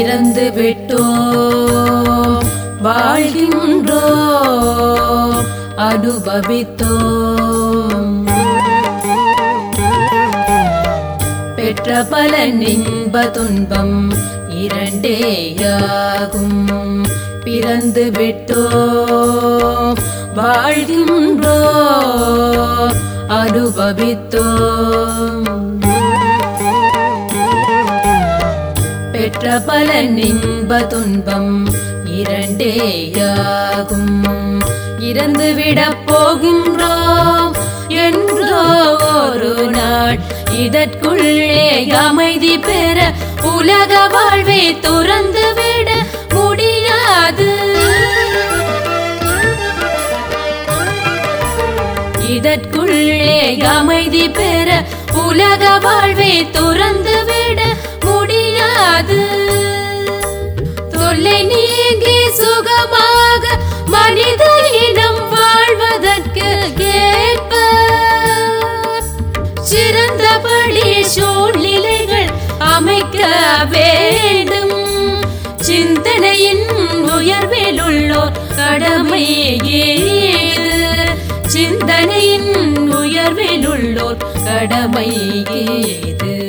இறந்து விட்டோம். வாழ்கின்றோம். அனுபவித்தோம். பெற்ற பல இன்ப துன்பம் இரண்டேயாகும். பிறந்து விட்டோம். வாழ்கின்றோம். அனுபவித்தோம். பரபல நின்ப துன்பம் இரண்டேயாகும் இறந்துவிடப் போகின்றோம் என்றோ ஒரு நாள் இதற்குள்ளே அமைதி பெற உலக வாழ்வை துறந்து விட முடியாது. இதற்குள்ளே அமைதி பெற உலக வாழ்வை துறந்து சிறந்தபடி சூழ்நிலைகள் அமைக்க வேண்டும். சிந்தனையின் உயர்வில் உள்ளோர் கடமை ஏது? சிந்தனையின் உயர்வில் உள்ளோர் கடமை ஏது?